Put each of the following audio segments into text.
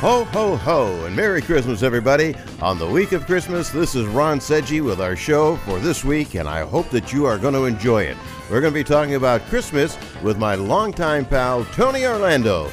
Ho, ho, ho, and Merry Christmas, everybody. On the week of Christmas, this is Ron Seggi with our show for this week, and I hope that you are going to enjoy it. We're going to be talking about Christmas with my longtime pal, Tony Orlando.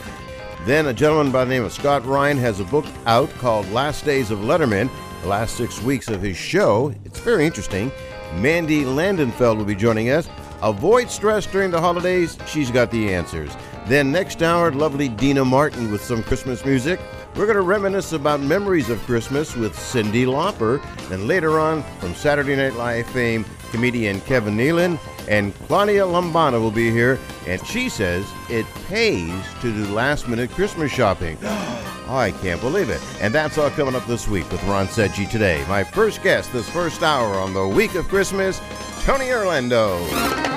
Then a gentleman by the name of Scott Ryan has a book out called Last Days of Letterman, the last six weeks of his show. It's very interesting. Mandy Landenfeld will be joining us. Avoid stress during the holidays. She's got the answers. Then next hour, lovely Deana Martin with some Christmas music. We're going to reminisce about memories of Christmas with Cyndi Lauper. And later on, from Saturday Night Live fame, comedian Kevin Nealon and Claudia Lombana will be here. And she says it pays to do last minute Christmas shopping. Oh, I can't believe it. And that's all coming up this week with Ron Seggi today. My first guest this first hour on the week of Christmas, Tony Orlando.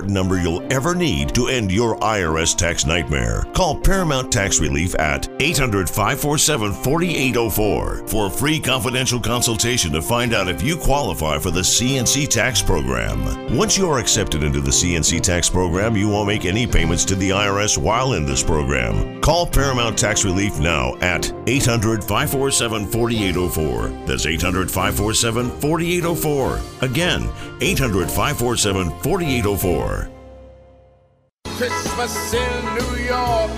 number you'll ever need to end your IRS tax nightmare. Call Paramount Tax Relief at 800 547 4804 for a free confidential consultation to find out if you qualify for the CNC tax program. Once you are accepted into the CNC tax program, you won't make any payments to the IRS while in this program. Call Paramount Tax Relief now at 800 547 4804. That's 800 547 4804. Again, 800 547 4804. Christmas in New York.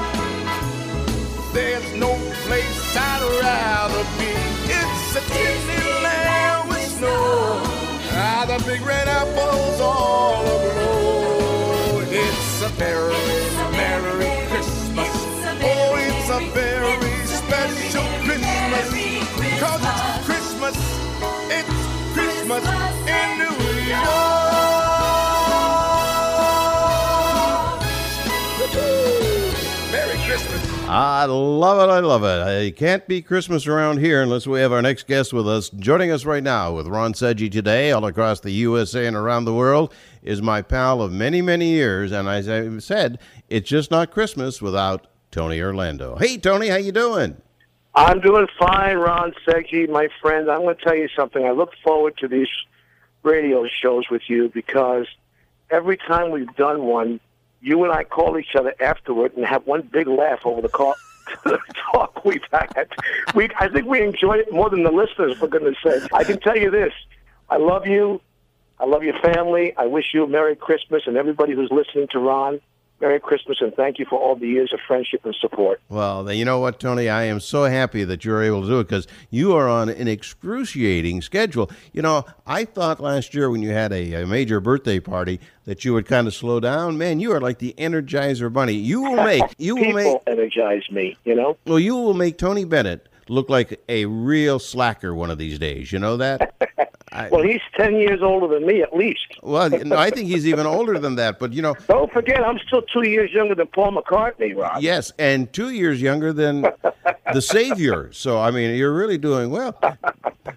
There's no place I'd rather be. It's a Disneyland with snow. Ah, the big red apples all aglow. It's a very merry Christmas. Oh, it's a very special Christmas. Cause it's Christmas. It's Christmas Christmas. I love it. I love it. It can't be Christmas around here unless we have our next guest with us. Joining us right now with Ron Seggi today, all across the USA and around the world, is my pal of many, many years. And as I said, it's just not Christmas without Tony Orlando. Hey, Tony, how you doing? I'm doing fine, Ron Seggi, my friend. I'm going to tell you something. I look forward to these radio shows with you because every time we've done one, you and I call each other afterward and have one big laugh over the talk we've had. We, I think we enjoy it more than the listeners, for goodness sake. I can tell you this. I love you. I love your family. I wish you a Merry Christmas and everybody who's listening to Ron. Merry Christmas and thank you for all the years of friendship and support. Well, you know what, Tony? I am so happy that you're able to do it because you are on an excruciating schedule. You know, I thought last year when you had a, a major birthday party that you would kind of slow down. Man, you are like the Energizer Bunny. You will make you will make energize me, you know? well, you will make Tony Bennett look like a real slacker one of these days. You know that? I, Well, he's 10 years older than me, at least. well, no, I think he's even older than that. But you know, Don't forget, I'm still two years younger than Paul McCartney, Ron. Yes, and two years younger than the Savior. So I mean, you're really doing well.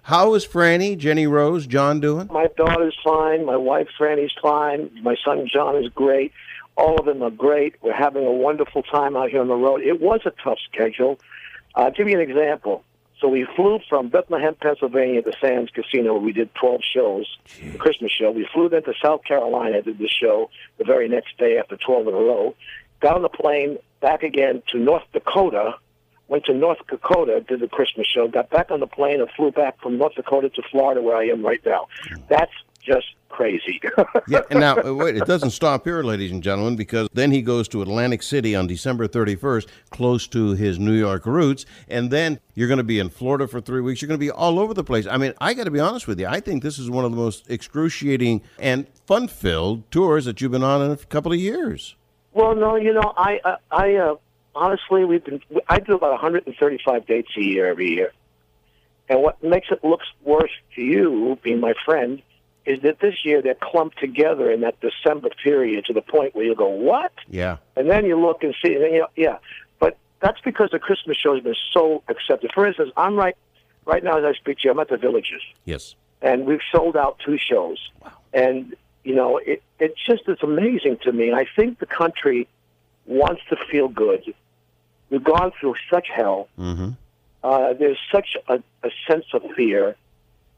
How is Franny, Jenny Rose, John doing? My daughter's fine. My wife, Franny's fine. My son, John, is great. All of them are great. We're having a wonderful time out here on the road. It was a tough schedule. I'll give you an example. So we flew from Bethlehem, Pennsylvania to Sands Casino where we did 12 shows, the Christmas show. We flew then to South Carolina, did the show the very next day after 12 in a row. Got on the plane back again to North Dakota, went to North Dakota, did the Christmas show, got back on the plane and flew back from North Dakota to Florida where I am right now. That's just crazy. Yeah, and now uh, wait, it doesn't stop here, ladies and gentlemen, because then he goes to Atlantic City on December 31st, close to his New York roots, and then you're going to be in Florida for three weeks. You're going to be all over the place. I mean, I got to be honest with you. I think this is one of the most excruciating and fun-filled tours that you've been on in a couple of years. Well, no, you know, I, I, I uh, honestly, we've been, I do about 135 dates a year every year, and what makes it look worse to you, being my friend, is that this year they're clumped together in that December period to the point where you go, what? Yeah. And then you look and see, and you yeah. But that's because the Christmas show has been so accepted. For instance, I'm right, right now as I speak to you, I'm at the Villages Yes. and we've sold out two shows. And you know, it it just is amazing to me. I think the country wants to feel good. We've gone through such hell. Mm-hmm. Uh, there's such a, a sense of fear.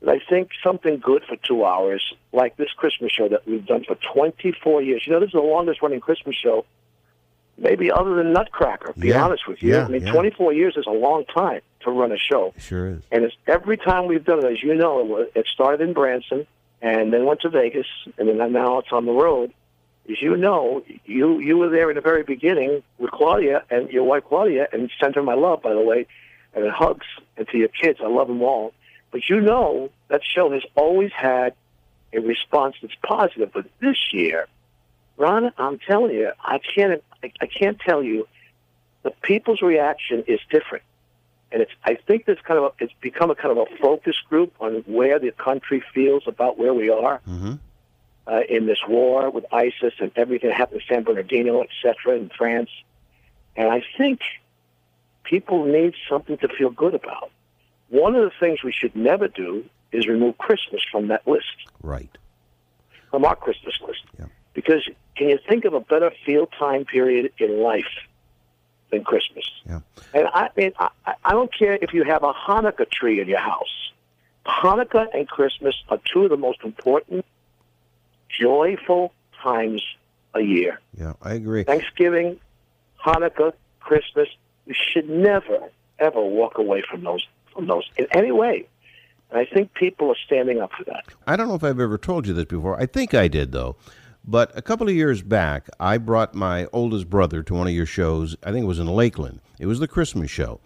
That I think something good for two hours, like this Christmas show that we've done for 24 years. You know, this is the longest running Christmas show, maybe other than Nutcracker. To be Yeah. honest with you, Yeah, I mean, yeah. 24 years is a long time to run a show. Sure is. And it's every time we've done it, as you know, it, it started in Branson and then went to Vegas, and then now it's on the road. As you know, you you were there in the very beginning with Claudia and your wife Claudia, and sent her my love, by the way, and hugs, and to your kids, I love them all. But you know that show has always had a response that's positive. But this year, Ron, I'm telling you, I can't I, can't tell you the people's reaction is different and it's I think there's kind of a, it's become a kind of a focus group on where the country feels about where we are Mm-hmm. uh, in this war with ISIS and everything that happened in San Bernardino, et cetera, in France. And I think people need something to feel good about. One of the things we should never do is remove Christmas from that list, Right. from our Christmas list. Because can you think of a better feel time period in life than Christmas? Yeah. And I mean, I, I- I don't care if you have a Hanukkah tree in your house. Hanukkah and Christmas are two of the most important, joyful times a year. Yeah, I agree. Thanksgiving, Hanukkah, Christmas. We should never, ever walk away from those from those in any way. And I think people are standing up for that. I don't know if I've ever told you this before. I think I did, though. But a couple of years back, I brought my oldest brother to one of your shows. I think it was in Lakeland. It was the Christmas show.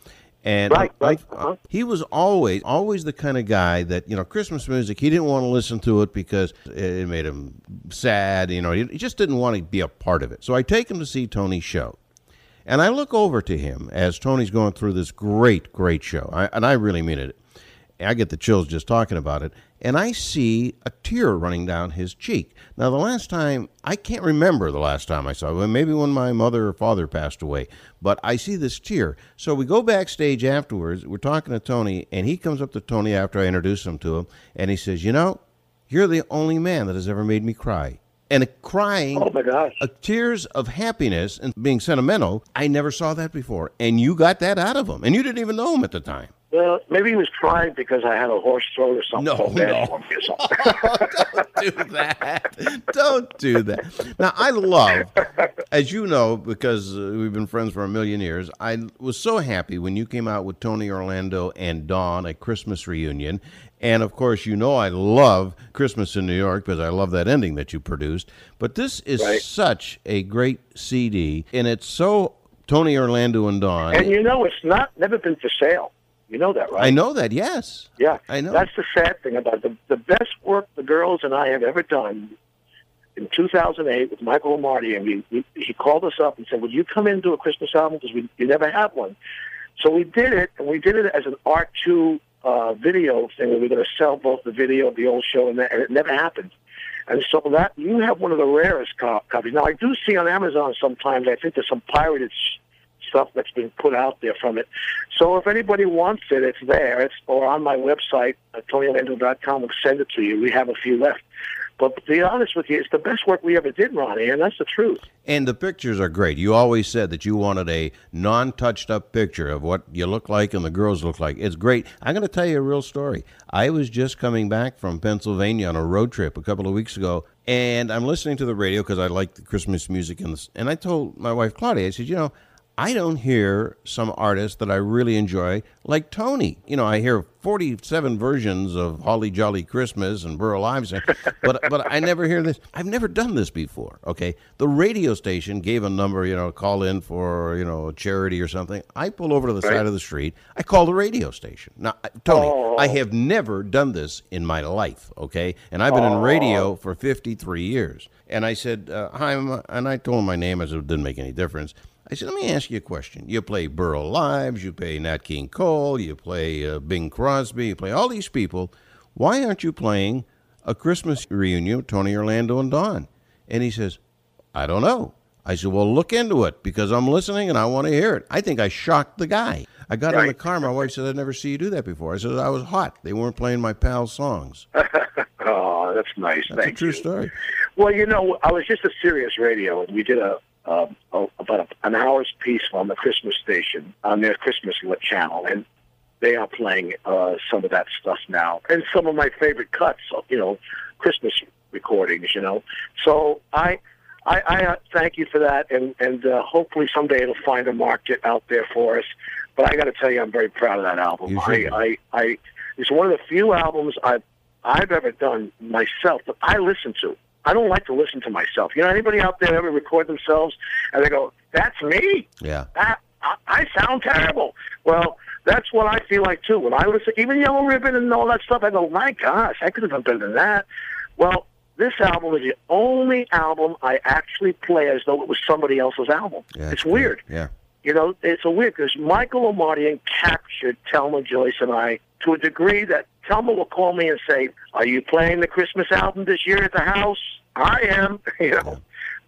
And Right, right, uh, uh-huh. he was always, always the kind of guy that, you know, Christmas music, he didn't want to listen to it because it made him sad. You know, he he just didn't want to be a part of it. So I take him to see Tony's show. And I look over to him as Tony's going through this great, great show. I, and I really mean it. I get the chills just talking about it. And I see a tear running down his cheek. Now, the last time, I can't remember the last time I saw it. Maybe when my mother or father passed away. But I see this tear. So we go backstage afterwards. We're talking to Tony. And he comes up to Tony after I introduce him to him. And he says, You know, you're the only man that has ever made me cry. And crying, Oh my gosh! tears of happiness and being sentimental. I never saw that before, and you got that out of him, and you didn't even know him at the time. Well, maybe he was crying because I had a hoarse throat or something. No, bad no. for me or something. do that. Don't do that. Now, I love, as you know, because uh, we've been friends for a million years, I was so happy when you came out with Tony Orlando and Dawn, a Christmas reunion. And of course, you know I love Christmas in New York because I love that ending that you produced. But this is Right. such a great CD, and it's so Tony Orlando and Dawn. and you know, it's not never been for sale. You know that, right? I know that, yes. Yeah, I know. That's the sad thing about it. the the best work the girls and I have ever done. In 2008, with Michael Marty, and we, we, he called us up and said, "Would you come in and do a Christmas album because we you never had one?" So we did it, and we did it as an art two uh, video thing. were going to sell both the video of the old show and that, and it never happened. And so that you have one of the rarest co- copies. Now I do see on Amazon sometimes. I think there's some pirated s- stuff that's been put out there from it. So if anybody wants it, it's there. It's or on my website, uh, TonyOrlando.com. We'll send it to you. We have a few left. But to be honest with you, it's the best work we ever did, Ronnie, and that's the truth. And the pictures are great. You always said that you wanted a non touched up picture of what you look like and the girls look like. It's great. I'm going to tell you a real story. I was just coming back from Pennsylvania on a road trip a couple of weeks ago, and I'm listening to the radio because I like the Christmas music. And, and I told my wife, Claudia, I said, you know, I don't hear some artists that I really enjoy like Tony. You know, I hear 47 versions of Holly Jolly Christmas and Burl Ives, but but I never hear this. I've never done this before. Okay, the radio station gave a number. You know, call in for you know charity or something. I pull over to the Right. side of the street. I call the radio station. Now, Tony, Oh. I have never done this in my life. Okay, and I've been in radio for 53 years. And I said, uh, "Hi," I'm- and I told him my name as it didn't make any difference. I said, let me ask you a question. You play Burl Ives, you play Nat King Cole, you play uh, Bing Crosby, you play all these people. Why aren't you playing a Christmas reunion with Tony Orlando and Dawn? And he says, I don't know. I said, well, look into it because I'm listening and I want to hear it. I think I shocked the guy. I got in the car. My wife said, I'd never see you do that before. I said, I was hot. They weren't playing my pal's songs. Oh, that's nice. That's Thank a true you. story. Well, you know, I was just a Sirius Radio, and we did a, uh, about a, an hour's piece on the Christmas station on their Christmas channel, and they are playing uh, some of that stuff now, and some of my favorite cuts, you know, Christmas recordings, you know. So I. I, I uh, thank you for that, and and uh, hopefully someday it'll find a market out there for us. But I got to tell you, I'm very proud of that album. I. I, I, it's one of the few albums I've I've ever done myself that I listen to. I don't like to listen to myself. You know, anybody out there ever record themselves and they go, "That's me." Yeah. That, I, I sound terrible. Well, that's what I feel like too. When I listen, even Yellow Ribbon and all that stuff, I go, "My gosh, I could have done better than that." Well, this album is the only album I actually play as though it was somebody else's album. Yeah, it's weird. Yeah. You know, it's a weird because Michael Omartian captured Telma Joyce and I to a degree that Telma will call me and say, "Are you playing the Christmas album this year at the house?" I am. You know,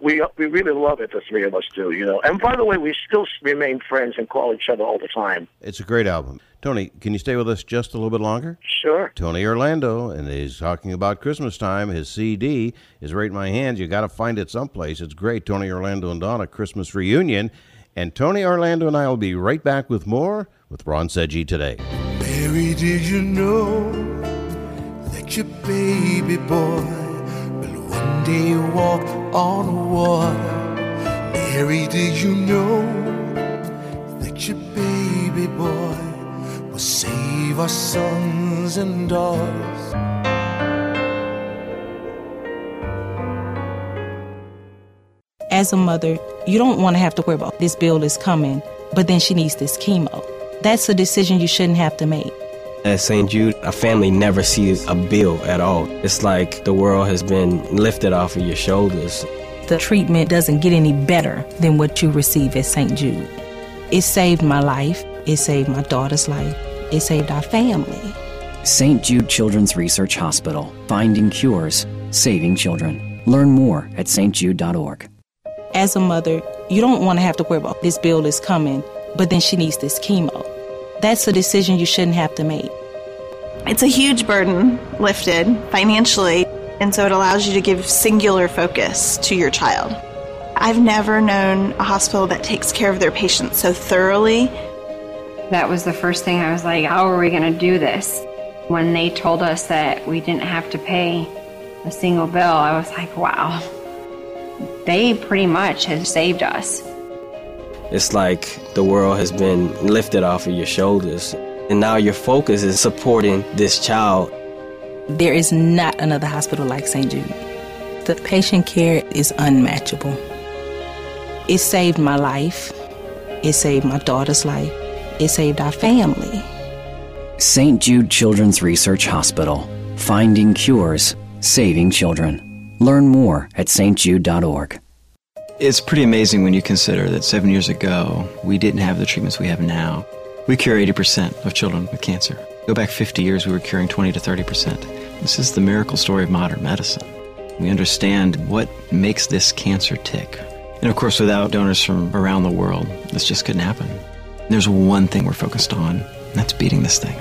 we we really love it. The three of us do. You know, and by the way, we still remain friends and call each other all the time. It's a great album. Tony, can you stay with us just a little bit longer? Sure. Tony Orlando, and he's talking about Christmas time. His CD is right in my hands. You got to find it someplace. It's great. Tony Orlando and Donna Christmas reunion. And Tony Orlando and I will be right back with more with Ron Seggi today. Mary, did you know that your baby boy will one day walk on water? Mary, did you know that your baby boy will save our sons and daughters? As a mother, you don't want to have to worry about this bill is coming, but then she needs this chemo. That's a decision you shouldn't have to make. At St. Jude, a family never sees a bill at all. It's like the world has been lifted off of your shoulders. The treatment doesn't get any better than what you receive at St. Jude. It saved my life, it saved my daughter's life, it saved our family. St. Jude Children's Research Hospital, finding cures, saving children. Learn more at stjude.org. As a mother, you don't want to have to worry about this bill is coming, but then she needs this chemo. That's a decision you shouldn't have to make. It's a huge burden lifted financially, and so it allows you to give singular focus to your child. I've never known a hospital that takes care of their patients so thoroughly That was the first thing I was like, how are we going to do this? When they told us that we didn't have to pay a single bill, I was like, wow. They pretty much have saved us. It's like the world has been lifted off of your shoulders, and now your focus is supporting this child. There is not another hospital like St. Jude. The patient care is unmatchable. It saved my life. It saved my daughter's life. It saved our family. St. Jude Children's Research Hospital. Finding cures, saving children. Learn more at stjude.org. It's pretty amazing when you consider that seven years ago, we didn't have the treatments we have now. We cure 80% of children with cancer. Go back 50 years, we were curing 20 to 30%. This is the miracle story of modern medicine. We understand what makes this cancer tick. And of course, without donors from around the world, this just couldn't happen. There's one thing we're focused on, and that's beating this thing.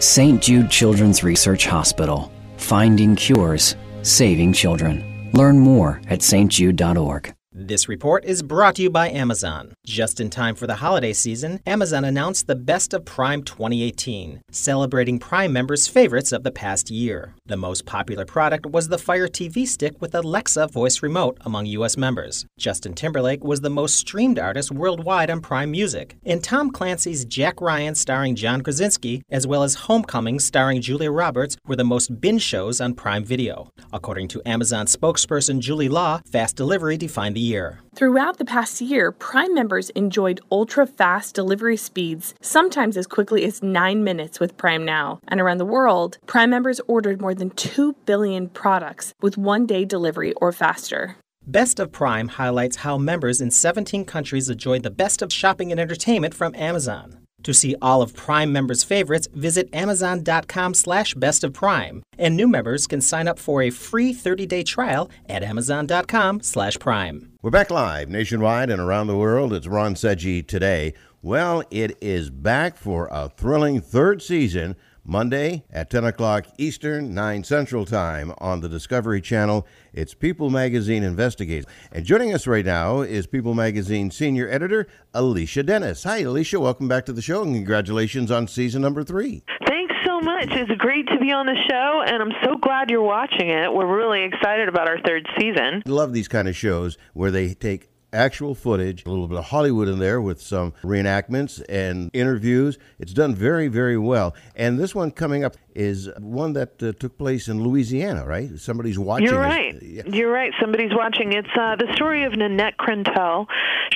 St. Jude Children's Research Hospital. Finding cures, saving children. Learn more at stjude.org. This report is brought to you by Amazon. Just in time for the holiday season, Amazon announced the Best of Prime 2018, celebrating Prime members' favorites of the past year. The most popular product was the Fire TV stick with Alexa voice remote among U.S. members. Justin Timberlake was the most streamed artist worldwide on Prime Music. And Tom Clancy's Jack Ryan starring John Krasinski, as well as Homecoming starring Julia Roberts, were the most binge shows on Prime Video. According to Amazon spokesperson Julie Law, fast delivery defined the year. Throughout the past year, Prime members enjoyed ultra fast delivery speeds, sometimes as quickly as 9 minutes with Prime Now. And around the world, Prime members ordered more than 2 billion products with one day delivery or faster. Best of Prime highlights how members in 17 countries enjoyed the best of shopping and entertainment from Amazon. To see all of Prime members' favorites, visit amazon.com slash best of prime. And new members can sign up for a free 30-day trial at amazon.com slash prime. We're back live nationwide and around the world. It's Ron Seggi today. Well, it is back for a thrilling third season Monday at 10 o'clock Eastern, 9 Central Time on the Discovery Channel. It's People Magazine Investigates. And joining us right now is People Magazine Senior Editor Alicia Dennis. Hi, Alicia. Welcome back to the show and congratulations on season number three. Thanks so much. It's great to be on the show, and I'm so glad you're watching it. We're really excited about our third season. Love these kind of shows where they take actual footage, a little bit of Hollywood in there with some reenactments and interviews. It's done very, very well. And this one coming up is one that uh, took place in Louisiana, right? Somebody's watching. You're this- right. Yeah. You're right. Somebody's watching. It's uh, the story of Nanette Krentel.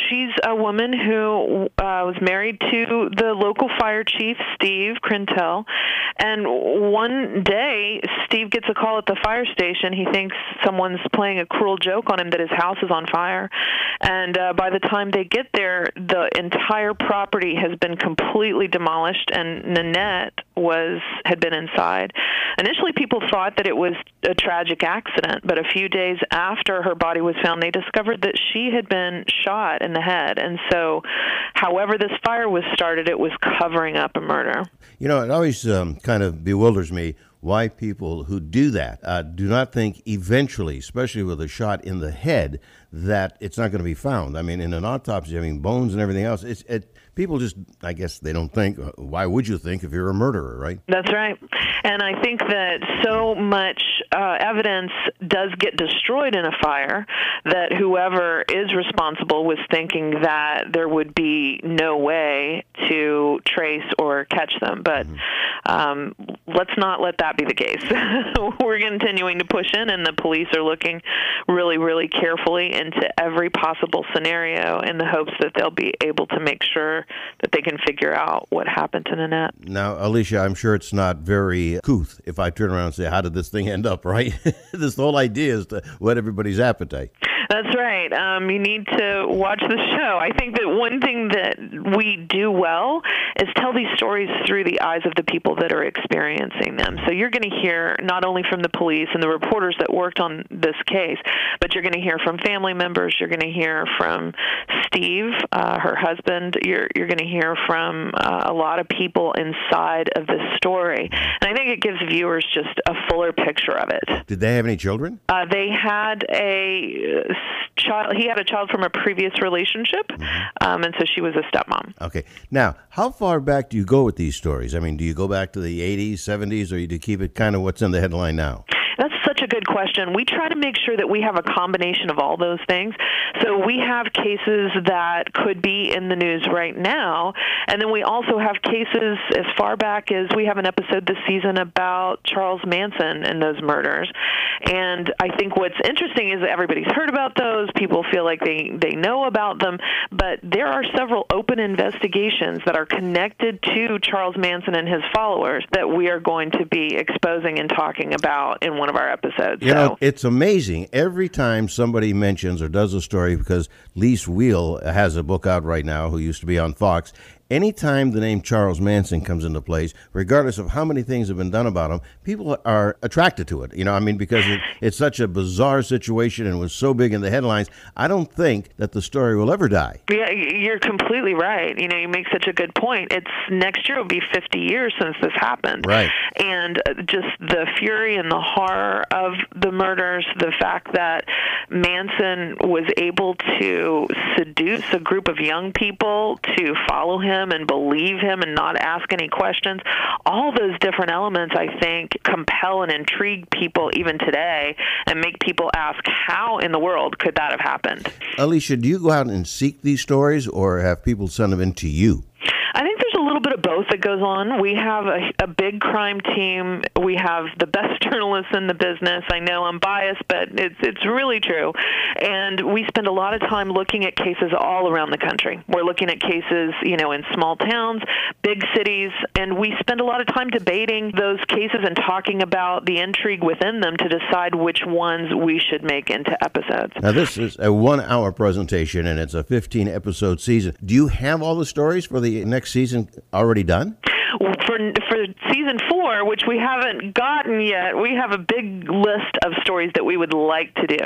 She's a woman who uh, was married to the local fire chief, Steve Krentel. And one day, Steve gets a call at the fire station. He thinks someone's playing a cruel joke on him that his house is on fire. And uh, by the time they get there, the entire property has been completely demolished, and Nanette was had been inside. Initially, people thought that it was a tragic accident, but a few days after her body was found, they discovered that she had been shot in the head. And so, however this fire was started, it was covering up a murder. You know, it always um, kind of bewilders me why people who do that uh, do not think eventually, especially with a shot in the head, that it's not going to be found. I mean, in an autopsy, I mean, bones and everything else, it's, it, people just, I guess they don't think. uh, Why would you think if you're a murderer, right? That's right. And I think that so much uh, evidence does get destroyed in a fire that whoever is responsible was thinking that there would be no way to trace or catch them. But um, let's not let that be the case. We're continuing to push in, and the police are looking really, really carefully into every possible scenario in the hopes that they'll be able to make sure that they can figure out what happened to Nanette. Now, Alicia, I'm sure it's not very couth if I turn around and say, How did this thing end up, right? this whole idea is to whet everybody's appetite. That's right. Um, you need to watch the show. I think that one thing that we do well is tell these stories through the eyes of the people that are experiencing them. So you're going to hear not only from the police and the reporters that worked on this case, but you're going to hear from family members. You're going to hear from Steve, uh, her husband. You're you're going to hear from uh, a lot of people inside of this story. And I think it gives viewers just a fuller picture of it. Did they have any children? Uh, they had a uh, child. He had a child from a previous relationship, um, and so she was a stepmom. Okay. Now, how far back do you go with these stories? I mean, do you go back to the 80s, 70s, or do you keep it kind of what's in the headline now? That's such a good question. We try to make sure that we have a combination of all those things. So we have cases that could be in the news right now, and then we also have cases as far back as we have an episode this season about Charles Manson and those murders. And I think what's interesting is that everybody's heard about those. People feel like they they know about them, but there are several open investigations that are connected to Charles Manson and his followers that we are going to be exposing and talking about in one of our episodes. You know, it's amazing every time somebody mentions or does a story because Lis Wiehl has a book out right now who used to be on Fox. Anytime the name Charles Manson comes into place, regardless of how many things have been done about him, people are attracted to it. You know, I mean, because it, it's such a bizarre situation and was so big in the headlines. I don't think that the story will ever die. Yeah, you're completely right. You know, you make such a good point. It's next year will be 50 years since this happened. Right. And uh, just the fury and the horror of the murders, the fact that Manson was able to seduce a group of young people to follow him and believe him and not ask any questions, all those different elements I think compel and intrigue people even today and make people ask how in the world could that have happened? Alicia, do you go out and seek these stories or have people send them in to you? I think little bit of both that goes on. We have a, a big crime team. We have the best journalists in the business. I know I'm biased, but it's it's really true. And we spend a lot of time looking at cases all around the country. We're looking at cases, you know, in small towns, big cities, and we spend a lot of time debating those cases and talking about the intrigue within them to decide which ones we should make into episodes. Now, this is a one hour presentation and it's a 15 episode season. Do you have all the stories for the next season already done? For for season four, which we haven't gotten yet, we have a big list of stories that we would like to do.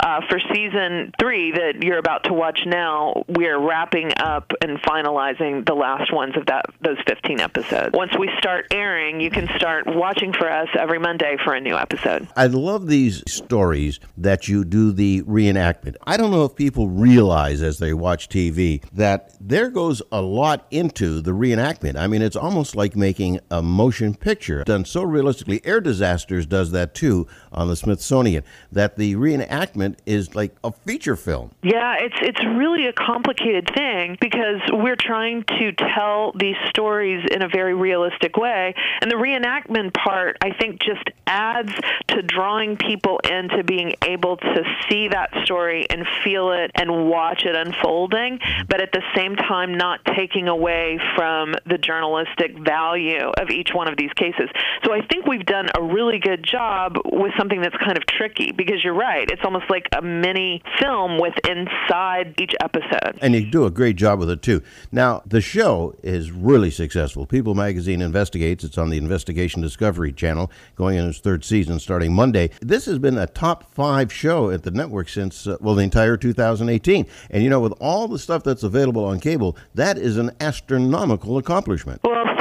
Uh, for season three, that you're about to watch now, we are wrapping up and finalizing the last ones of that those 15 episodes. Once we start airing, you can start watching for us every Monday for a new episode. I love these stories that you do the reenactment. I don't know if people realize as they watch TV that there goes a lot into the reenactment. I mean, it's almost like making a motion picture done so realistically. Air Disasters does that too on the Smithsonian. That the reenactment is like a feature film. Yeah, it's it's really a complicated thing because we're trying to tell these stories in a very realistic way, and the reenactment part I think just adds to drawing people into being able to see that story and feel it and watch it unfolding, but at the same time not taking away from the journalistic value of each one of these cases. So I think we've done a really good job with something that's kind of tricky because you're right. It's almost like a mini film with inside each episode. And you do a great job with it too. Now, the show is really successful. People Magazine investigates. It's on the Investigation Discovery channel, going in its third season starting Monday. This has been a top five show at the network since, uh, well, the entire 2018. And you know, with all the stuff that's available on cable, that is an astronomical accomplishment. Well,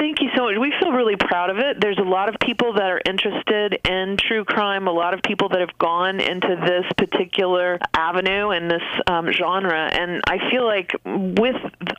so. We really proud of it. There's a lot of people that are interested in true crime, a lot of people that have gone into this particular avenue and this um, genre. And I feel like with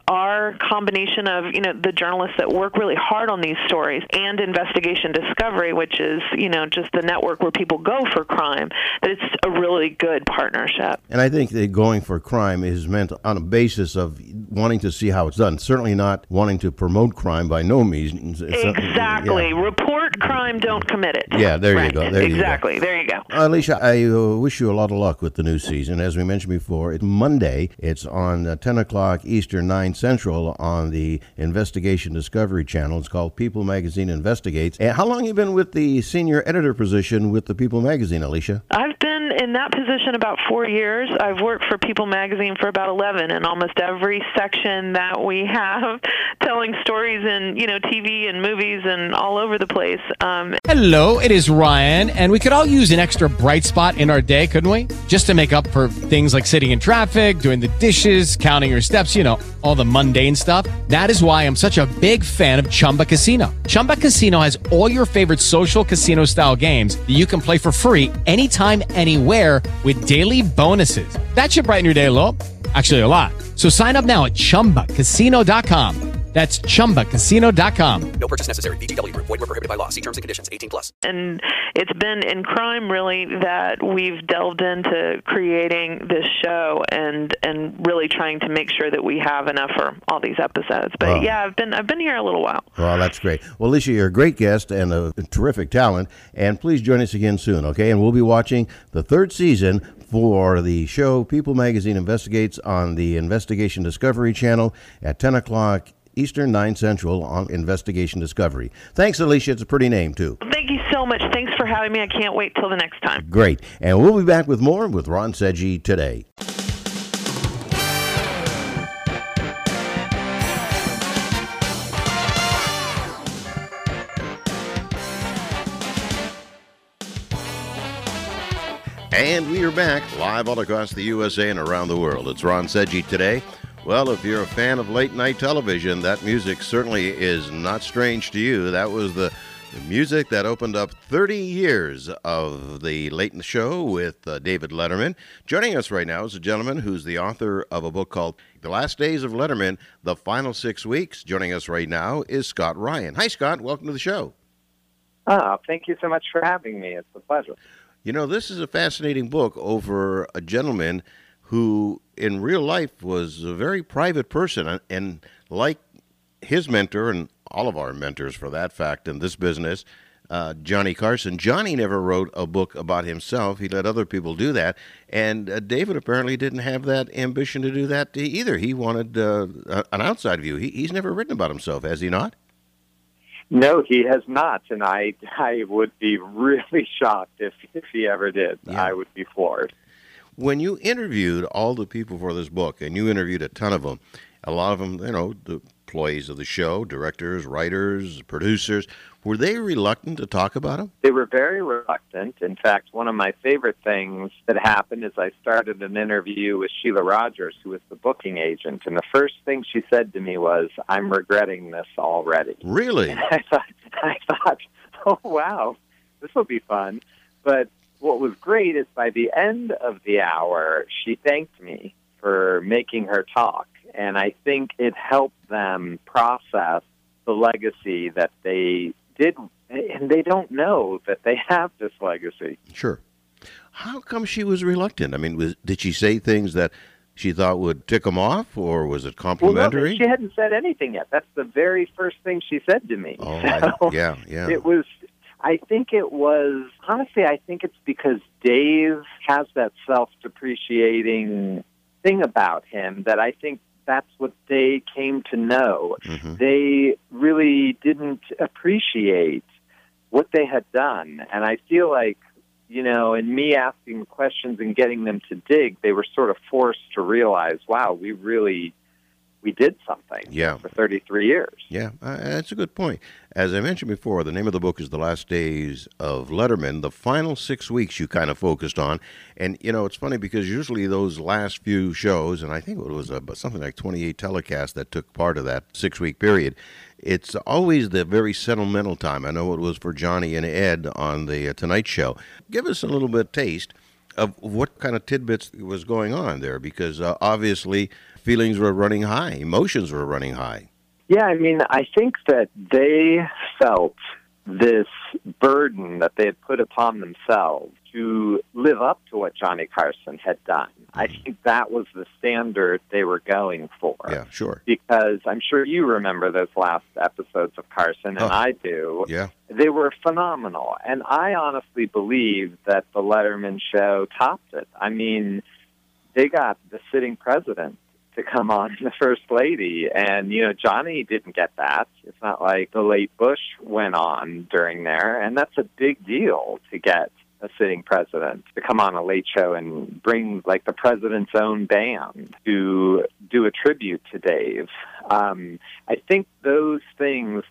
our combination of, you know, the journalists that work really hard on these stories and Investigation Discovery, which is, you know, just the network where people go for crime, that it's a really good partnership. And I think that going for crime is meant on a basis of wanting to see how it's done. Certainly not wanting to promote crime by no means. Something- Exactly. yeah. Report crime, don't commit it. Yeah, there you go. There you go. exactly. There you go. Alicia, I uh, wish you a lot of luck with the new season. As we mentioned before, it's Monday. It's on uh, 10 o'clock Eastern, 9 Central on the Investigation Discovery Channel. It's called People Magazine Investigates. And how long have you been with the senior editor position with the People Magazine, Alicia? I've been in that position about four years. I've worked for People Magazine for about 11, and almost every section that we have telling stories in, you know, TV and movies and all over the place. Um, Hello, it is Ryan, and we could all use an extra bright spot in our day, couldn't we? Just to make up for things like sitting in traffic, doing the dishes, counting your steps, you know, all the mundane stuff. That is why I'm such a big fan of Chumba Casino. Chumba Casino has all your favorite social casino style games that you can play for free anytime, anywhere with daily bonuses. That should brighten your day a little. Actually, a lot. So sign up now at chumbacasino.com. That's chumbacasino.com. No purchase necessary. VGW Group. Void were prohibited by law. See terms and conditions. 18 plus. and it's been in crime really that we've delved into creating this show and and really trying to make sure that we have enough for all these episodes. But Wow. yeah, I've been I've been here a little while. Well, that's great. Well, Alicia, you're a great guest and a terrific talent. And please join us again soon, okay? And we'll be watching the third season for the show People Magazine Investigates on the Investigation Discovery Channel at 10 o'clock Eastern, 9 Central on Investigation Discovery. Thanks, Alicia. It's a pretty name, too. Thank you so much. Thanks for having me. I can't wait till the next time. Great. And we'll be back with more with Ron Seggi today. And we are back live all across the USA and around the world. It's Ron Seggi today. Well, if you're a fan of late night television, that music certainly is not strange to you. That was the, music that opened up 30 years of the late show with uh, David Letterman. Joining us right now is a gentleman who's the author of a book called The Last Days of Letterman, The Final Six Weeks. Joining us right now is Scott Ryan. Hi, Scott. Welcome to the show. Oh, thank you so much for having me. It's a pleasure. You know, this is a fascinating book over a gentleman who, in real life, was a very private person. And, like his mentor, and all of our mentors for that fact in this business, uh, Johnny Carson, Johnny never wrote a book about himself. He let other people do that. And uh, David apparently didn't have that ambition to do that either. He wanted uh, an outside view. He, he's never written about himself, has he not? No, he has not, and I I would be really shocked if if he ever did. I would be floored. when you interviewed all the people for this book, and you interviewed a ton of them, a lot of them, you know, the employees of the show, directors, writers, producers, were they reluctant to talk about him? They were very reluctant. In fact, one of my favorite things that happened is I started an interview with Sheila Rogers, who was the booking agent, and the first thing she said to me was, "I'm regretting this already." Really? And I thought, I thought, oh wow, this will be fun. But what was great is by the end of the hour, she thanked me for making her talk, and I think it helped them process the legacy that they did, and they don't know that they have this legacy. Sure. How come she was reluctant? I mean, was, did she say things that she thought would tick him off, or was it Well, no, complimentary? she hadn't said anything yet. That's the very first thing she said to me. oh, I, yeah, yeah. It was. I think it was honestly. I think it's because Dave has that self-depreciating thing about him that I think that's what they came to know. Mm-hmm. They really didn't appreciate what they had done, and I feel like you know, in me asking questions and getting them to dig, they were sort of forced to realize, wow, we really we did something Yeah. for 33 years. Yeah, uh, that's a good point. As I mentioned before, the name of the book is The Last Days of Letterman. The final six weeks you kind of focused on. And, you know, it's funny because usually those last few shows, and I think it was uh, something like 28 telecasts that took part of that six week period, it's always the very sentimental time. I know it was for Johnny and Ed on the uh, Tonight Show. Give us a little bit of taste of what kind of tidbits was going on there because uh, obviously feelings were running high, emotions were running high. Yeah, I mean, I think that they felt this burden that they had put upon themselves to live up to what Johnny Carson had done. I mm-hmm. think that was the standard they were going for. Yeah, sure. Because I'm sure you remember those last episodes of Carson, and Oh. I do. Yeah. They were phenomenal. And I honestly believe that the Letterman show topped it. I mean, they got the sitting president to come on the first lady and you know Johnny didn't get that it's not like the late Bush went on during there and that's a big deal to get a sitting president to come on a late show and bring like the president's own band to do a tribute to Dave. Um, I think those things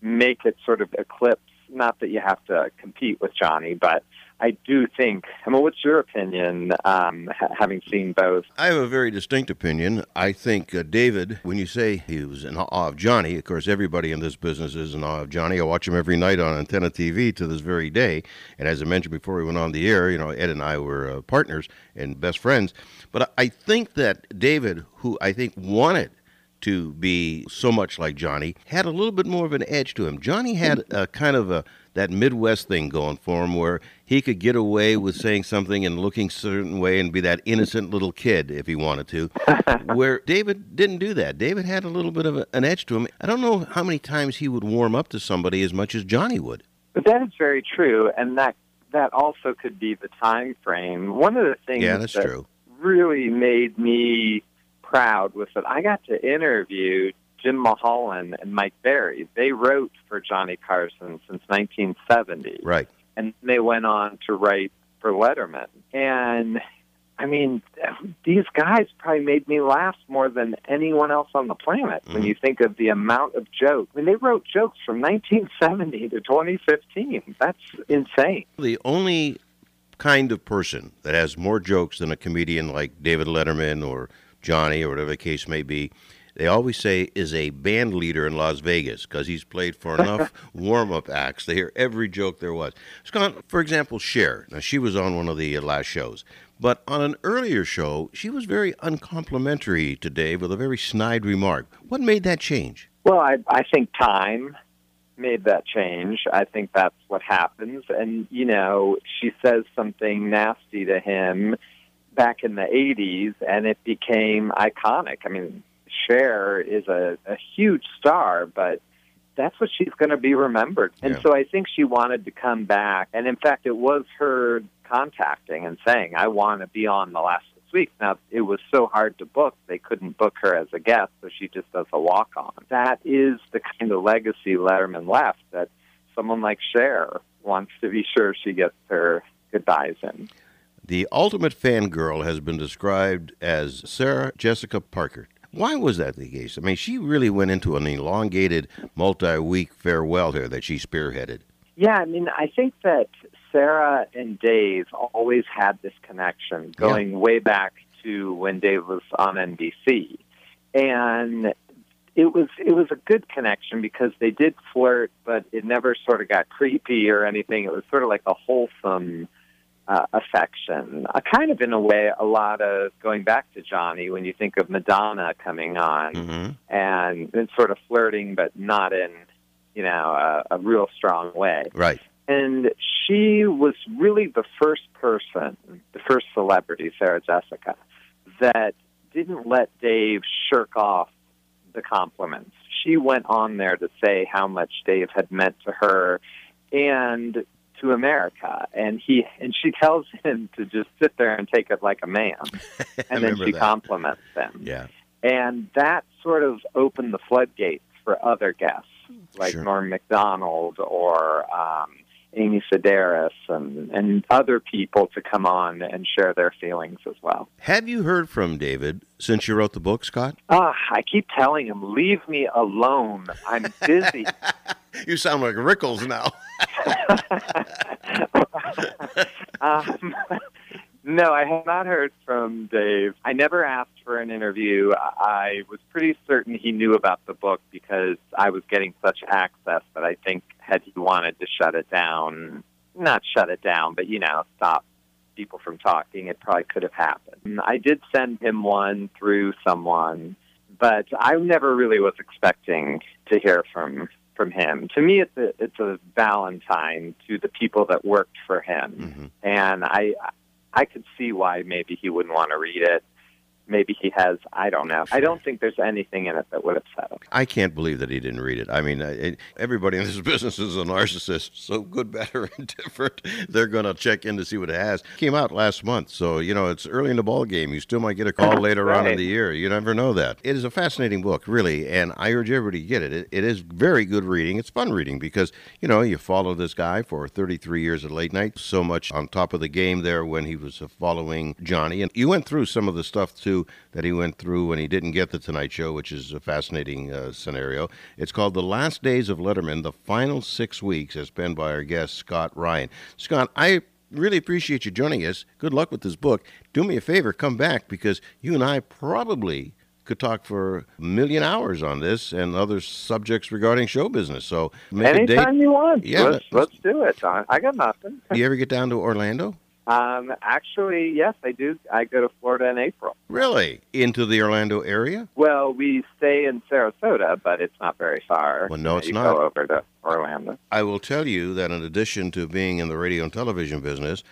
make it sort of eclipse. Not that you have to compete with Johnny, but I do think. I mean, what's your opinion, um, ha- having seen both? I have a very distinct opinion. I think uh, David, when you say he was in awe of Johnny, of course, everybody in this business is in awe of Johnny. I watch him every night on Antenna TV to this very day. And as I mentioned before we went on the air, you know, Ed and I were uh, partners and best friends. But I think that David, who I think wanted to be so much like Johnny, had a little bit more of an edge to him. Johnny had a kind of a that Midwest thing going for him where he could get away with saying something and looking a certain way and be that innocent little kid if he wanted to. where David didn't do that. David had a little bit of a, an edge to him. I don't know how many times he would warm up to somebody as much as Johnny would. But that is very true, and that that also could be the time frame. One of the things Yeah, that's that true. really made me proud was that I got to interview Jim Mulholland and Mike Barrie. They wrote for Johnny Carson since 1970, Right. and they went on to write for Letterman. And I mean, these guys probably made me laugh more than anyone else on the planet when Mm-hmm. you think of the amount of jokes. I mean, they wrote jokes from 1970 to 2015. That's insane. The only kind of person that has more jokes than a comedian like David Letterman or Johnny or whatever the case may be, they always say is a band leader in Las Vegas because he's played for enough warm up acts. They hear every joke there was. Scott, for example, Cher. Now, she was on one of the uh, last shows. But on an earlier show, she was very uncomplimentary to Dave with a very snide remark. What made that change? Well, I, I think time made that change. I think that's what happens. And, you know, she says something nasty to him back in the 80s, and it became iconic. I mean, Cher is a, a huge star, but that's what she's going to be remembered. And Yeah. so I think she wanted to come back. And in fact, it was her contacting and saying, I want to be on the last six weeks. Now, it was so hard to book, they couldn't book her as a guest, so she just does a walk on. That is the kind of legacy Letterman left that someone like Cher wants to be sure she gets her goodbyes in. The ultimate fangirl has been described as Sarah Jessica Parker. Why was that the case? I mean, she really went into an elongated multi week farewell here that she spearheaded. Yeah, I mean, I think that Sarah and Dave always had this connection going way back to when Dave was on NBC. And it was it was a good connection because they did flirt, but it never sort of got creepy or anything. It was sort of like a wholesome uh, affection, uh, kind of in a way, a lot of going back to Johnny when you think of Madonna coming on Mm-hmm. and, sort of flirting, but not in you know a, a real strong way. Right. And she was really the first person, the first celebrity, Sarah Jessica, that didn't let Dave shirk off the compliments. She went on there to say how much Dave had meant to her and to America. And he and she tells him to just sit there and take it like a man. And then she that. compliments him. Yeah. And that sort of opened the floodgates for other guests like Sure. Norm Macdonald or um, Amy Sedaris and, and other people to come on and share their feelings as well. Have you heard from David since you wrote the book, Scott? Ah, I keep telling him, leave me alone. I'm busy. You sound like Rickles now. um, no, I have not heard from Dave. I never asked for an interview. I was pretty certain he knew about the book because I was getting such access that I think had he wanted to shut it down, not shut it down, but you know, stop people from talking, it probably could have happened. I did send him one through someone, but I never really was expecting to hear from from him. To me, it's a it's a Valentine to the people that worked for him, mm-hmm. and I I could see why maybe he wouldn't want to read it. Maybe he has. I don't know. I don't think there's anything in it that would upset him. I can't believe that he didn't read it. I mean, it, everybody in this business is a narcissist. So good, bad, or indifferent, they're going to check in to see what it has. Came out last month, so you know it's early in the ball game. You still might get a call later on in the year. You never know that. It is a fascinating book, really, and I urge everybody to get it. it. It is very good reading. It's fun reading because you know you follow this guy for 33 years at late night, so much on top of the game there when he was following Johnny, and you went through some of the stuff too that he went through when he didn't get the Tonight Show, which is a fascinating uh, scenario. It's called The Last Days of Letterman, the final six weeks, as penned by our guest, Scott Ryan. Scott, I really appreciate you joining us. Good luck with this book. Do me a favor, come back because you and I probably could talk for a million hours on this and other subjects regarding show business. So Anytime you want. Yeah, let's, let's- let's do it. I, I got nothing. Do you ever get down to Orlando? Um, actually, yes, I do. I go to Florida in April. Really? Into the Orlando area? Well, we stay in Sarasota, but it's not very far. Well, no, it's you not. Go over to Orlando. I will tell you that in addition to being in the radio and television business,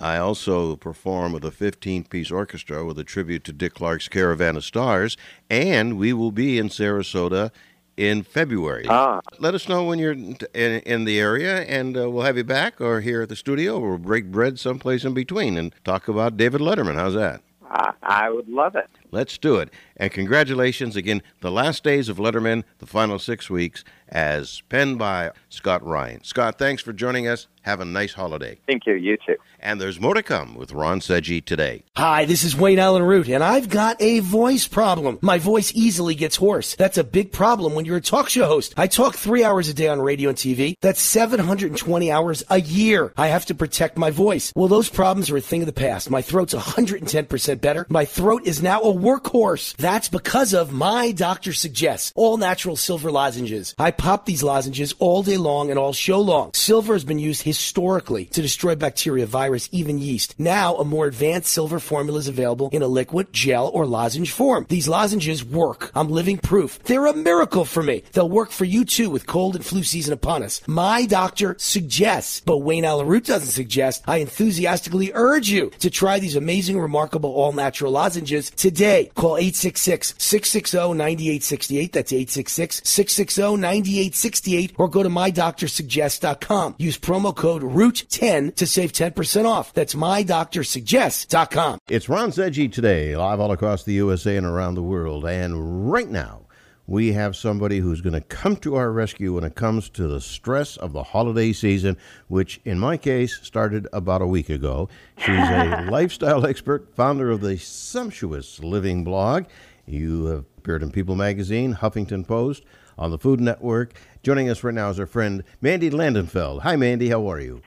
I also perform with a 15 piece orchestra with a tribute to Dick Clark's Caravan of Stars, and we will be in Sarasota in February. Ah. Let us know when you're in, in the area, and uh, we'll have you back or here at the studio, or we'll break bread someplace in between and talk about David Letterman. How's that? I, I would love it. Let's do it. And congratulations again, the last days of Letterman, the final six weeks, as penned by Scott Ryan. Scott, thanks for joining us. Have a nice holiday. Thank you. You too. And there's more to come with Ron Seggi today. Hi, this is Wayne Allyn Root, and I've got a voice problem. My voice easily gets hoarse. That's a big problem when you're a talk show host. I talk three hours a day on radio and TV. That's 720 hours a year. I have to protect my voice. Well, those problems are a thing of the past. My throat's 110% better. My throat is now a workhorse. That's because of my doctor suggests all natural silver lozenges. I pop these lozenges all day long and all show long. Silver has been used historically to destroy bacteria, virus, even yeast. Now, a more advanced silver formula is available in a liquid, gel, or lozenge form. These lozenges work. I'm living proof. They're a miracle for me. They'll work for you too with cold and flu season upon us. My doctor suggests, but Wayne Allyn Root doesn't suggest. I enthusiastically urge you to try these amazing, remarkable, all natural lozenges today. Call 866 660 9868. That's 866 660 9868 or go to mydoctorsuggest.com. Use promo code ROOT10 to save 10% off. That's mydoctorsuggest.com. It's Ron Seggi today, live all across the USA and around the world. And right now, we have somebody who's going to come to our rescue when it comes to the stress of the holiday season, which in my case started about a week ago. She's a lifestyle expert, founder of the Sumptuous Living blog. You have appeared in People Magazine, Huffington Post, on the Food Network. Joining us right now is our friend Mandy Landefeld. Hi, Mandy. How are you?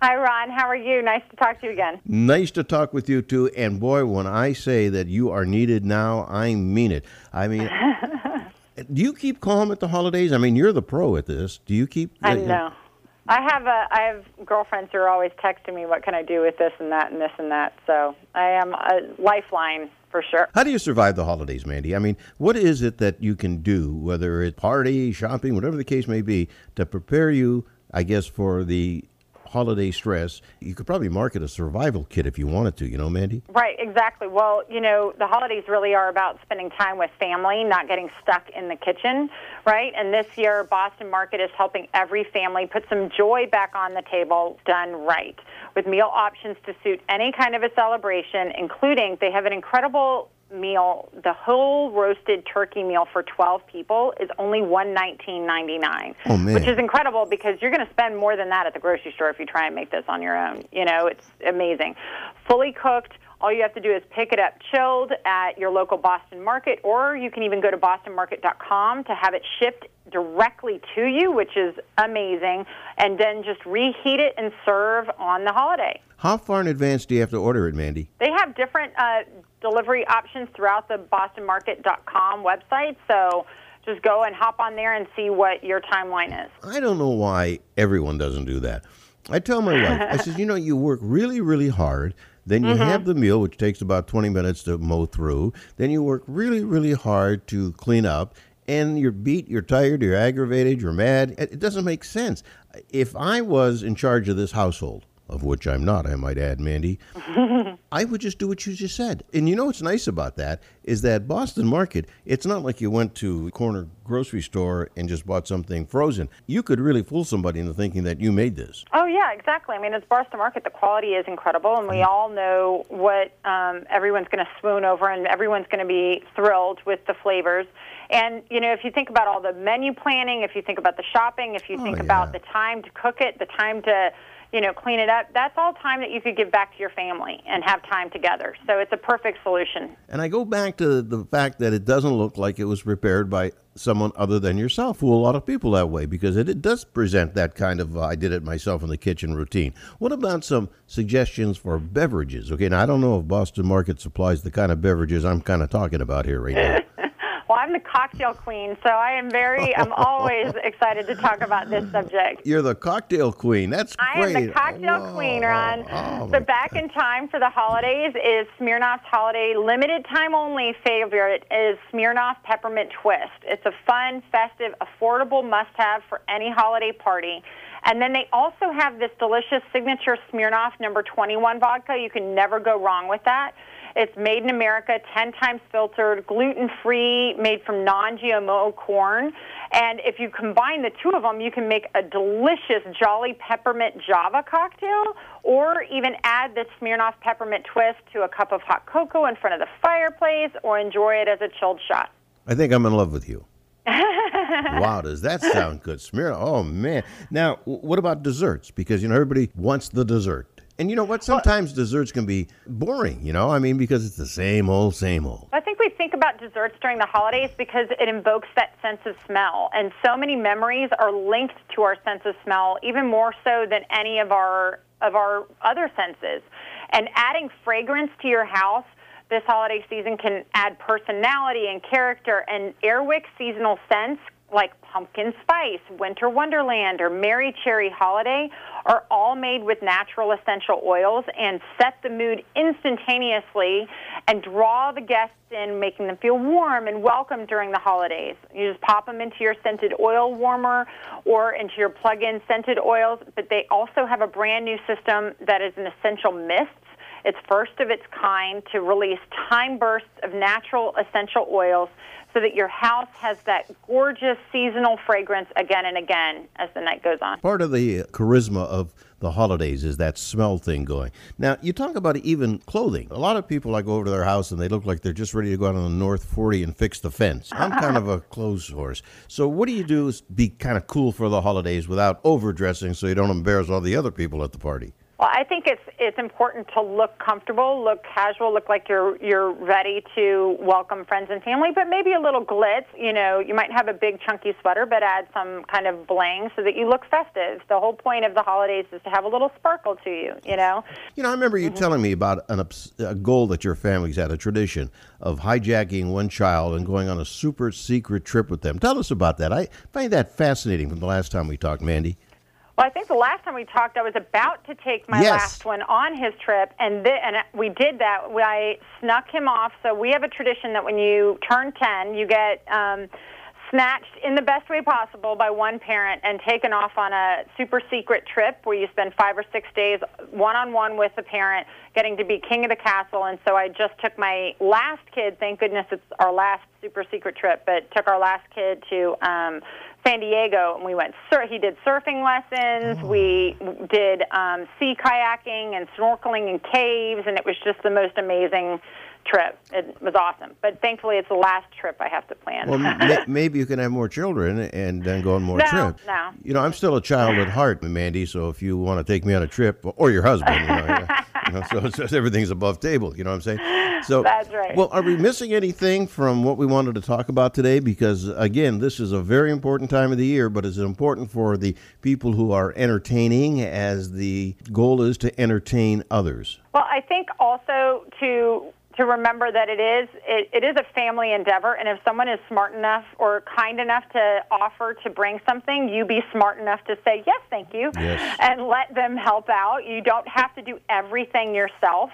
Hi, Ron. How are you? Nice to talk to you again. Nice to talk with you too. And boy, when I say that you are needed now, I mean it. I mean, do you keep calm at the holidays? I mean, you're the pro at this. Do you keep? I uh, uh, know. I have a I have girlfriends who are always texting me, "What can I do with this and that and this and that?" So I am a lifeline for sure. How do you survive the holidays, Mandy? I mean, what is it that you can do, whether it's party, shopping, whatever the case may be, to prepare you, I guess, for the holiday stress? You could probably market a survival kit if you wanted to, you know, Mandy? Right, exactly. Well, you know, the holidays really are about spending time with family, not getting stuck in the kitchen, right? And this year, Boston Market is helping every family put some joy back on the table done right with meal options to suit any kind of a celebration, including they have an incredible meal. The whole roasted turkey meal for 12 people is only $119.99. Oh, man. Which is incredible because you're going to spend more than that at the grocery store if you try and make this on your own. You know, it's amazing. Fully cooked. All you have to do is pick it up chilled at your local Boston Market, or you can even go to bostonmarket.com to have it shipped directly to you, which is amazing, and then just reheat it and serve on the holiday. How far in advance do you have to order it, Mandy? They have different uh, delivery options throughout the bostonmarket.com website, so just go and hop on there and see what your timeline is. I don't know why everyone doesn't do that. I tell my wife, I says, you know, you work really, really hard. Then you Mhm. have the meal, which takes about 20 minutes to mow through. Then you work really, really hard to clean up. And you're beat, you're tired, you're aggravated, you're mad. It doesn't make sense. If I was in charge of this household, of which I'm not, I might add, Mandy, I would just do what you just said. And you know what's nice about that is that Boston Market, it's not like you went to a corner grocery store and just bought something frozen. You could really fool somebody into thinking that you made this. Oh yeah, exactly. I mean, it's Boston Market. The quality is incredible, and we all know what um, everyone's going to swoon over, and everyone's going to be thrilled with the flavors. And you know, if you think about all the menu planning, if you think about the shopping, if you Oh, think about the time to cook it, the time to you know clean it up, that's all time that you could give back to your family and have time together. So it's a perfect solution. And I go back to the fact that it doesn't look like it was prepared by someone other than yourself, fool a lot of people that way, because it, it does present that kind of uh, I did it myself in the kitchen routine. What about some suggestions for beverages? Okay, now I don't know if Boston Market supplies the kind of beverages I'm kind of talking about here right now. Well, I'm the cocktail queen, so I am very, I'm always excited to talk about this subject. You're the cocktail queen. That's I great. I am the cocktail oh, queen, Ron. oh, so back in time for the holidays is Smirnoff's holiday limited time only favorite is Smirnoff Peppermint Twist. It's a fun, festive, affordable must-have for any holiday party. And then they also have this delicious signature Smirnoff number 21 vodka. You can never go wrong with that. It's made in America, 10 times filtered, gluten free, made from non GMO corn. And if you combine the two of them, you can make a delicious Jolly Peppermint Java cocktail, or even add the Smirnoff Peppermint Twist to a cup of hot cocoa in front of the fireplace, or enjoy it as a chilled shot. I think I'm in love with you. wow, does that sound good? Smirnoff. Oh man. Now, what about desserts? Because you know everybody wants the dessert. And you know what? Sometimes desserts can be boring, you know? I mean, because it's the same old, same old. I think we think about desserts during the holidays because it invokes that sense of smell. And so many memories are linked to our sense of smell, even more so than any of our of our other senses. And adding fragrance to your house this holiday season can add personality and character and Airwick seasonal scents like pumpkin spice, winter wonderland, or merry cherry holiday are all made with natural essential oils and set the mood instantaneously and draw the guests in, making them feel warm and welcome during the holidays. You just pop them into your scented oil warmer or into your plug-in scented oils, but they also have a brand new system that is an essential mists. It's first of its kind to release time bursts of natural essential oils so that your house has that gorgeous seasonal fragrance again and again as the night goes on. Part of the charisma of the holidays is that smell thing going. Now, you talk about even clothing. A lot of people, I go over to their house and they look like they're just ready to go out on the North 40 and fix the fence. I'm kind of a clothes horse. So, what do you do is be kind of cool for the holidays without overdressing so you don't embarrass all the other people at the party? Well, I think it's it's important to look comfortable, look casual, look like you're you're ready to welcome friends and family, but maybe a little glitz. You know, you might have a big chunky sweater, but add some kind of bling so that you look festive. The whole point of the holidays is to have a little sparkle to you. You know. You know, I remember you mm-hmm. telling me about an, a goal that your family's had, a tradition of hijacking one child and going on a super secret trip with them. Tell us about that. I find that fascinating from the last time we talked, Mandy. Well, I think the last time we talked, I was about to take my Yes. last one on his trip, and th- and we did that. I snuck him off. So we have a tradition that when you turn ten, you get um, snatched in the best way possible by one parent and taken off on a super secret trip where you spend five or six days one on one with the parent, getting to be king of the castle. And so I just took my last kid. Thank goodness it's our last super secret trip, but took our last kid to. Um, San Diego, and we went. Sur- he did surfing lessons. We did um, sea kayaking and snorkeling in caves, and it was just the most amazing trip. It was awesome. But thankfully, it's the last trip I have to plan. Well, ma- maybe you can have more children and then go on more No, trips. no. You know, I'm still a child at heart, Mandy. So if you want to take me on a trip, or your husband, you know, you know so, so everything's above table. You know what I'm saying? So That's right. Well, are we missing anything from what we wanted to talk about today? Because again, this is a very important time of the year, but it's important for the people who are entertaining, as the goal is to entertain others. Well, I think also to to remember that it is it, it is a family endeavor, and if someone is smart enough or kind enough to offer to bring something, you be smart enough to say yes, thank you, Yes. and let them help out. You don't have to do everything yourself.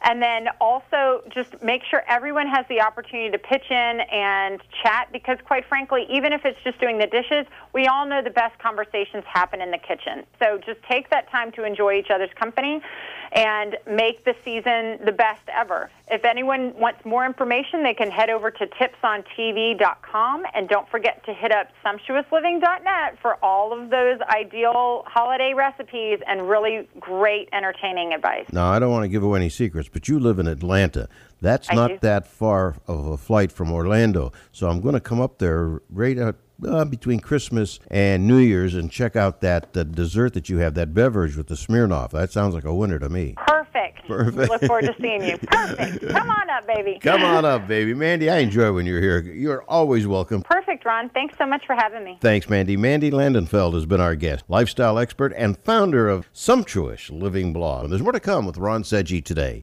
And then also just make sure everyone has the opportunity to pitch in and chat because, quite frankly, even if it's just doing the dishes, we all know the best conversations happen in the kitchen. So just take that time to enjoy each other's company and make the season the best ever. If anyone wants more information, they can head over to tipsontv.com and don't forget to hit up sumptuousliving.net for all of those ideal holiday recipes and really great entertaining advice. Now, I don't want to give away any secrets, but you live in Atlanta. That's I not do. that far of a flight from Orlando. So I'm going to come up there right out, uh, between Christmas and New Year's and check out that uh, dessert that you have, that beverage with the Smirnoff. That sounds like a winner to me. Perfect. Perfect. Look forward to seeing you. Perfect. Come on up, baby. Come on up, baby. Mandy, I enjoy when you're here. You're always welcome. Perfect, Ron. Thanks so much for having me. Thanks, Mandy. Mandy Landefeld has been our guest, lifestyle expert and founder of Sumptuous Living Blog. And there's more to come with Ron Seggi today.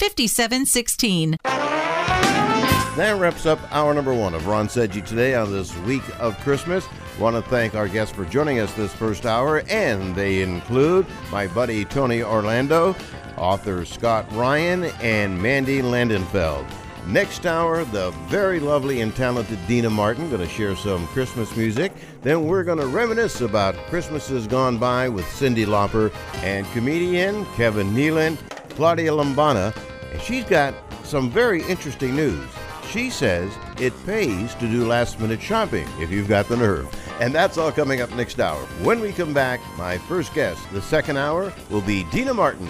5716. That wraps up hour number one of Ron Seggi today on this week of Christmas. Want to thank our guests for joining us this first hour, and they include my buddy Tony Orlando, author Scott Ryan, and Mandy Landefeld. Next hour, the very lovely and talented Deana Martin going to share some Christmas music. Then we're going to reminisce about Christmases gone by with Cyndi Lauper and comedian Kevin Nealon, Claudia Lombana, and she's got some very interesting news. She says it pays to do last minute shopping if you've got the nerve. And that's all coming up next hour. When we come back, my first guest, the second hour, will be Deana Martin.